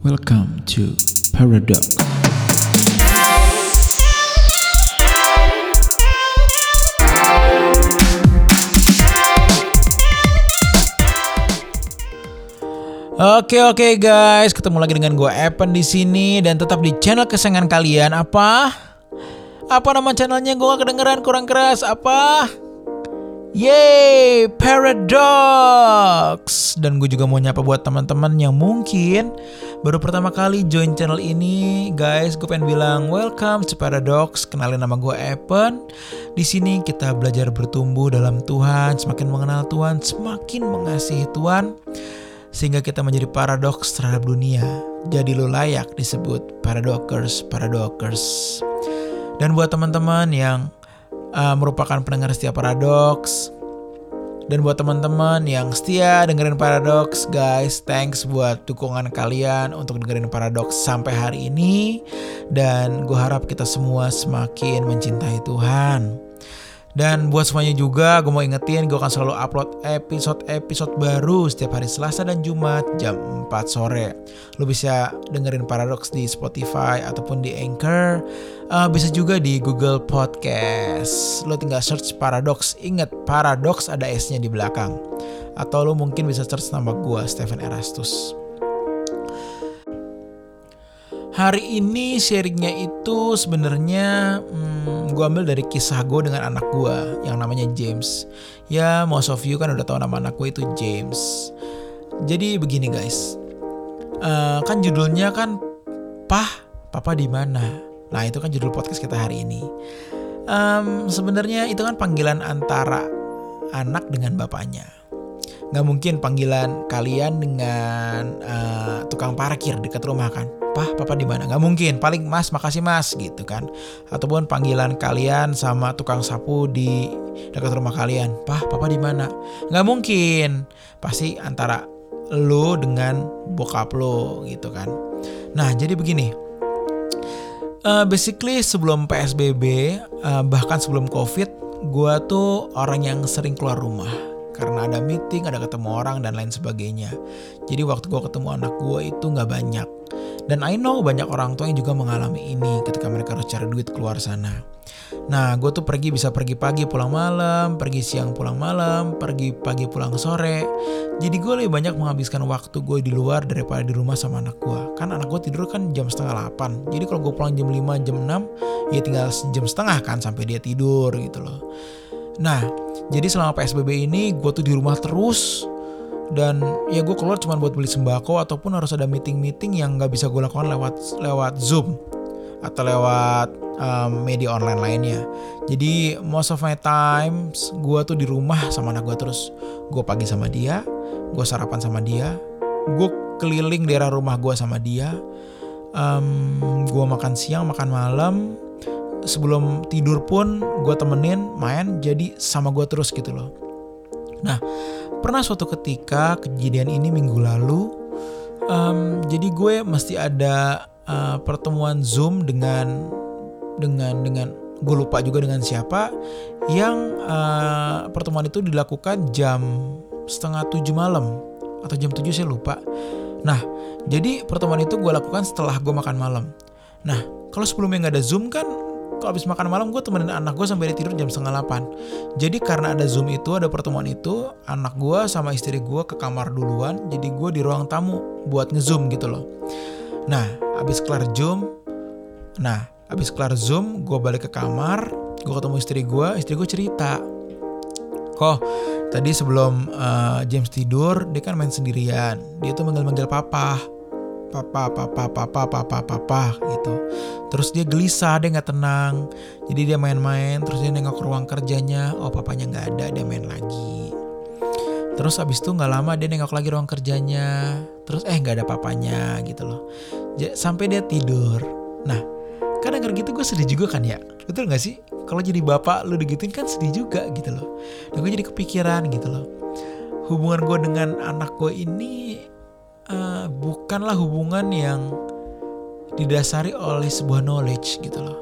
Welcome to Paradox. Oke oke guys, ketemu lagi dengan gue Evan di sini dan tetap di channel kesayangan kalian apa? Apa nama channelnya gue gak kedengeran kurang keras apa? Yeay, Paradox. Dan gue juga mau nyapa buat teman-teman yang mungkin baru pertama kali join channel ini, guys. Gue pengen bilang welcome to Paradox. Kenalin nama gue Evan. Di sini kita belajar bertumbuh dalam Tuhan, semakin mengenal Tuhan, semakin mengasihi Tuhan, sehingga kita menjadi paradoks terhadap dunia. Jadi lo layak disebut paradoxers, paradoxers. Dan buat teman-teman yang uh, merupakan pendengar setiap paradoks. Dan buat teman-teman yang setia dengerin paradoks, guys, thanks buat dukungan kalian untuk dengerin paradoks sampai hari ini. Dan gue harap kita semua semakin mencintai Tuhan. Dan buat semuanya juga, gue mau ingetin gue akan selalu upload episode-episode baru setiap hari Selasa dan Jumat jam 4 sore. Lo bisa dengerin Paradox di Spotify ataupun di Anchor. Uh, bisa juga di Google Podcast. Lo tinggal search Paradox. Ingat, Paradox ada S-nya di belakang. Atau lo mungkin bisa search nama gue, Stephen Erastus. Hari ini sharingnya itu sebenarnya hmm, gue ambil dari kisah gue dengan anak gue yang namanya James. Ya most of you kan udah tahu nama anak gue itu James. Jadi begini guys, uh, kan judulnya kan Pah, Papa di mana? Nah itu kan judul podcast kita hari ini. Um, sebenarnya itu kan panggilan antara anak dengan bapaknya. Gak mungkin panggilan kalian dengan uh, tukang parkir dekat rumah kan Pah, papa di mana? Gak mungkin. Paling mas, makasih mas gitu kan. Ataupun panggilan kalian sama tukang sapu di dekat rumah kalian. Pah, papa di mana? Gak mungkin. Pasti antara lo dengan bokap lo gitu kan. Nah, jadi begini. Uh, basically sebelum PSBB, uh, bahkan sebelum COVID, gue tuh orang yang sering keluar rumah karena ada meeting, ada ketemu orang dan lain sebagainya. Jadi waktu gue ketemu anak gue itu nggak banyak. Dan I know banyak orang tua yang juga mengalami ini ketika mereka harus cari duit keluar sana. Nah, gue tuh pergi bisa pergi pagi pulang malam, pergi siang pulang malam, pergi pagi pulang sore. Jadi gue lebih banyak menghabiskan waktu gue di luar daripada di rumah sama anak gue. Kan anak gue tidur kan jam setengah 8. Jadi kalau gue pulang jam 5, jam 6, ya tinggal jam setengah kan sampai dia tidur gitu loh. Nah, jadi selama PSBB ini gue tuh di rumah terus dan ya gue keluar cuma buat beli sembako ataupun harus ada meeting-meeting yang nggak bisa gue lakukan lewat lewat Zoom atau lewat um, media online lainnya. Jadi most of my times gue tuh di rumah sama anak gue terus. Gue pagi sama dia, gue sarapan sama dia, gue keliling daerah rumah gue sama dia. Um, gue makan siang, makan malam. Sebelum tidur pun gue temenin main jadi sama gue terus gitu loh. Nah pernah suatu ketika kejadian ini minggu lalu um, jadi gue mesti ada uh, pertemuan zoom dengan dengan dengan gue lupa juga dengan siapa yang uh, pertemuan itu dilakukan jam setengah tujuh malam atau jam tujuh saya lupa nah jadi pertemuan itu gue lakukan setelah gue makan malam nah kalau sebelumnya nggak ada zoom kan kalau habis makan malam gue temenin anak gue sampai dia tidur jam setengah delapan jadi karena ada zoom itu ada pertemuan itu anak gue sama istri gue ke kamar duluan jadi gue di ruang tamu buat ngezoom gitu loh. Nah habis kelar zoom nah habis kelar zoom gue balik ke kamar gue ketemu istri gue istri gue cerita. Kok tadi sebelum uh, James tidur dia kan main sendirian dia tuh manggil-manggil papa papa papa papa papa papa gitu. Terus dia gelisah dia nggak tenang. Jadi dia main-main terus dia nengok ruang kerjanya. Oh papanya nggak ada dia main lagi. Terus abis itu nggak lama dia nengok lagi ruang kerjanya. Terus eh nggak ada papanya gitu loh. Sampai dia tidur. Nah kadang kadang gitu gue sedih juga kan ya? Betul nggak sih? Kalau jadi bapak lu digituin kan sedih juga gitu loh. Dan gue jadi kepikiran gitu loh. Hubungan gue dengan anak gue ini uh, bukanlah hubungan yang didasari oleh sebuah knowledge gitu loh.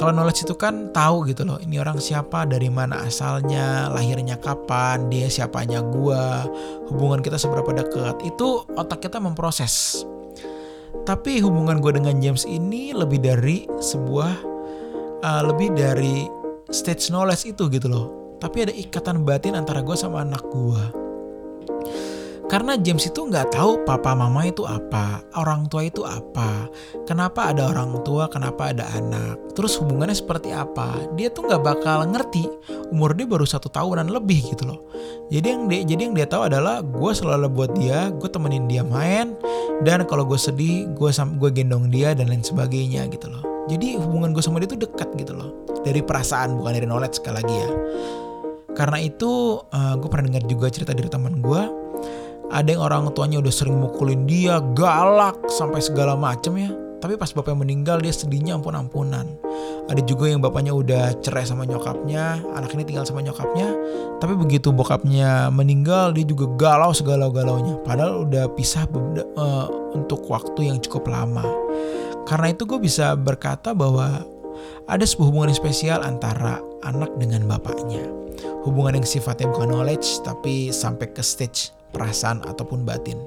Kalau knowledge itu kan tahu gitu loh, ini orang siapa, dari mana asalnya, lahirnya kapan, dia siapanya gua, hubungan kita seberapa dekat. Itu otak kita memproses. Tapi hubungan gue dengan James ini lebih dari sebuah uh, lebih dari stage knowledge itu gitu loh. Tapi ada ikatan batin antara gue sama anak gue. Karena James itu nggak tahu papa mama itu apa, orang tua itu apa, kenapa ada orang tua, kenapa ada anak, terus hubungannya seperti apa. Dia tuh nggak bakal ngerti. Umur dia baru satu tahunan lebih gitu loh. Jadi yang dia, jadi yang dia tahu adalah gue selalu buat dia, gue temenin dia main, dan kalau gue sedih, gue gue gendong dia dan lain sebagainya gitu loh. Jadi hubungan gue sama dia tuh dekat gitu loh. Dari perasaan bukan dari knowledge sekali lagi ya. Karena itu uh, gue pernah dengar juga cerita dari teman gue ada yang orang tuanya udah sering mukulin dia, galak sampai segala macem ya. Tapi pas bapaknya meninggal dia sedihnya ampun-ampunan. Ada juga yang bapaknya udah cerai sama nyokapnya, anak ini tinggal sama nyokapnya. Tapi begitu bokapnya meninggal dia juga galau segalau-galaunya. Padahal udah pisah uh, untuk waktu yang cukup lama. Karena itu gue bisa berkata bahwa ada sebuah hubungan yang spesial antara anak dengan bapaknya. Hubungan yang sifatnya bukan knowledge tapi sampai ke stage perasaan ataupun batin.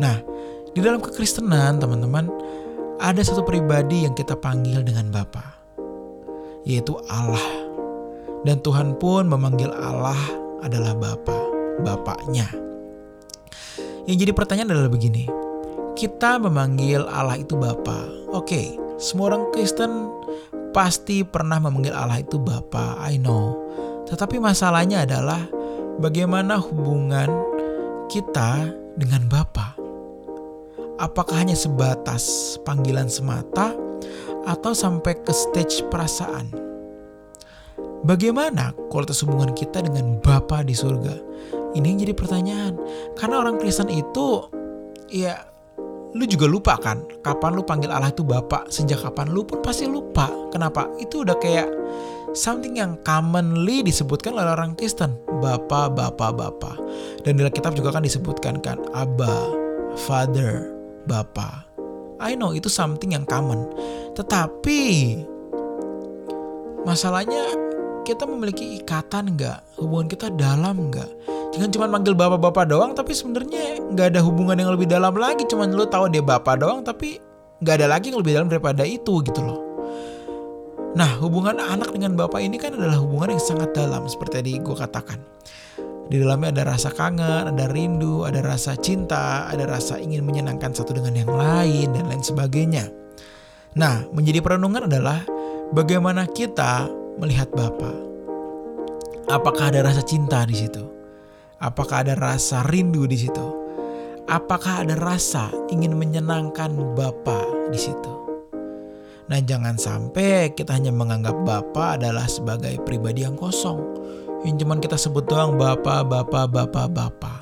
Nah, di dalam kekristenan, teman-teman, ada satu pribadi yang kita panggil dengan Bapa, yaitu Allah. Dan Tuhan pun memanggil Allah adalah Bapa, Bapaknya. Yang jadi pertanyaan adalah begini, kita memanggil Allah itu Bapa. Oke, semua orang Kristen pasti pernah memanggil Allah itu Bapa, I know. Tetapi masalahnya adalah bagaimana hubungan kita dengan Bapa? Apakah hanya sebatas panggilan semata atau sampai ke stage perasaan? Bagaimana kualitas hubungan kita dengan Bapa di surga? Ini yang jadi pertanyaan. Karena orang Kristen itu ya lu juga lupa kan kapan lu panggil Allah itu Bapak sejak kapan lu pun pasti lupa kenapa itu udah kayak something yang commonly disebutkan oleh orang Kristen, Bapa, Bapa, Bapa. Dan di Alkitab juga kan disebutkan kan Abba, Father, Bapa. I know itu something yang common. Tetapi masalahnya kita memiliki ikatan nggak? Hubungan kita dalam nggak? Jangan cuma manggil bapak-bapak doang, tapi sebenarnya nggak ada hubungan yang lebih dalam lagi. Cuman lu tahu dia bapak doang, tapi nggak ada lagi yang lebih dalam daripada itu gitu loh. Nah, hubungan anak dengan bapak ini kan adalah hubungan yang sangat dalam seperti tadi gue katakan. Di dalamnya ada rasa kangen, ada rindu, ada rasa cinta, ada rasa ingin menyenangkan satu dengan yang lain dan lain sebagainya. Nah, menjadi perenungan adalah bagaimana kita melihat Bapa. Apakah ada rasa cinta di situ? Apakah ada rasa rindu di situ? Apakah ada rasa ingin menyenangkan Bapa di situ? Nah, jangan sampai kita hanya menganggap Bapak adalah sebagai pribadi yang kosong. Yang cuman kita sebut doang Bapak, Bapak, Bapak, Bapak.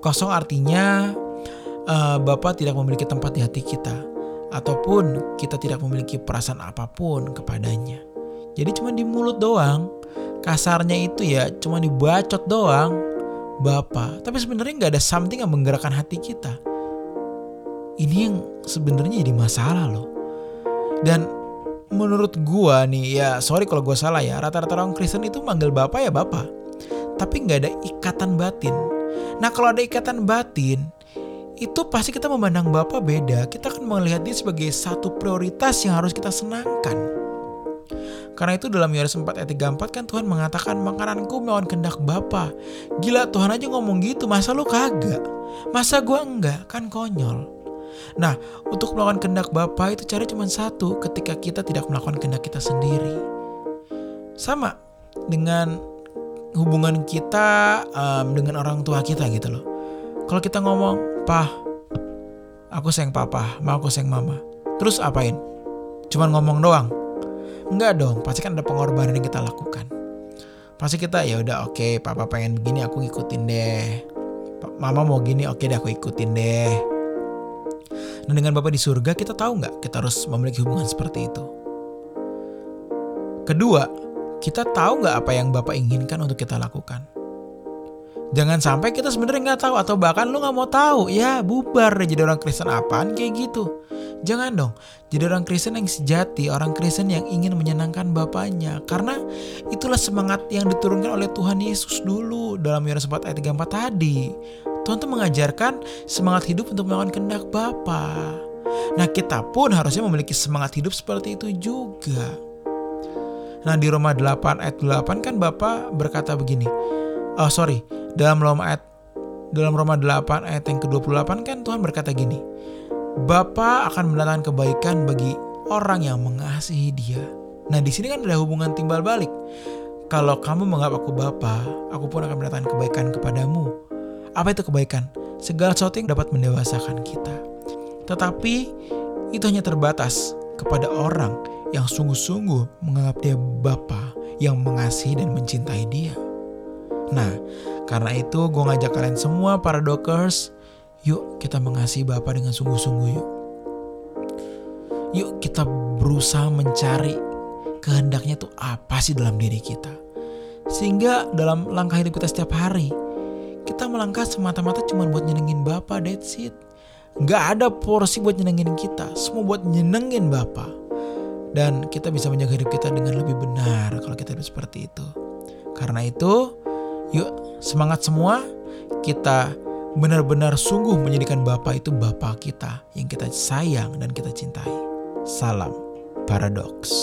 Kosong artinya uh, Bapak tidak memiliki tempat di hati kita ataupun kita tidak memiliki perasaan apa pun kepadanya. Jadi cuma di mulut doang. Kasarnya itu ya cuma dibacot doang Bapak. Tapi sebenarnya nggak ada something yang menggerakkan hati kita. Ini yang sebenarnya jadi masalah loh. Dan menurut gua nih ya sorry kalau gua salah ya rata-rata orang Kristen itu manggil bapak ya bapak tapi nggak ada ikatan batin nah kalau ada ikatan batin itu pasti kita memandang bapak beda kita akan melihat dia sebagai satu prioritas yang harus kita senangkan karena itu dalam Yohanes 4 ayat 34 kan Tuhan mengatakan makananku melawan kendak Bapa. Gila Tuhan aja ngomong gitu, masa lu kagak? Masa gua enggak? Kan konyol. Nah, untuk melakukan kehendak Bapa itu cara cuma satu ketika kita tidak melakukan kehendak kita sendiri. Sama dengan hubungan kita um, dengan orang tua kita gitu loh. Kalau kita ngomong, "Pah, aku sayang papa, mau aku sayang mama." Terus apain? Cuman ngomong doang? Enggak dong, pasti kan ada pengorbanan yang kita lakukan. Pasti kita ya udah oke, okay, papa pengen begini aku ngikutin deh. Mama mau gini, oke okay deh aku ikutin deh Nah dengan Bapak di surga kita tahu nggak kita harus memiliki hubungan seperti itu. Kedua, kita tahu nggak apa yang Bapak inginkan untuk kita lakukan. Jangan sampai kita sebenarnya nggak tahu atau bahkan lu nggak mau tahu, ya bubar deh jadi orang Kristen apaan kayak gitu. Jangan dong, jadi orang Kristen yang sejati, orang Kristen yang ingin menyenangkan Bapaknya. Karena itulah semangat yang diturunkan oleh Tuhan Yesus dulu dalam Yohanes 4 ayat 34 tadi. Tuhan tuh mengajarkan semangat hidup untuk melakukan kehendak Bapa. Nah kita pun harusnya memiliki semangat hidup seperti itu juga. Nah di Roma 8 ayat 8 kan Bapak berkata begini. Oh sorry, dalam Roma ayat dalam Roma 8 ayat yang ke-28 kan Tuhan berkata gini. Bapa akan mendatangkan kebaikan bagi orang yang mengasihi dia. Nah di sini kan ada hubungan timbal balik. Kalau kamu menganggap aku Bapa, aku pun akan mendatangkan kebaikan kepadamu. Apa itu kebaikan? Segala sesuatu yang dapat mendewasakan kita. Tetapi itu hanya terbatas kepada orang yang sungguh-sungguh menganggap dia Bapa yang mengasihi dan mencintai dia. Nah, karena itu gue ngajak kalian semua para dokers, yuk kita mengasihi Bapa dengan sungguh-sungguh yuk. Yuk kita berusaha mencari kehendaknya tuh apa sih dalam diri kita. Sehingga dalam langkah hidup kita setiap hari, kita melangkah semata-mata cuma buat nyenengin Bapak, that's it. Gak ada porsi buat nyenengin kita, semua buat nyenengin Bapak. Dan kita bisa menjaga hidup kita dengan lebih benar kalau kita hidup seperti itu. Karena itu, yuk semangat semua, kita benar-benar sungguh menjadikan Bapak itu Bapak kita yang kita sayang dan kita cintai. Salam Paradox.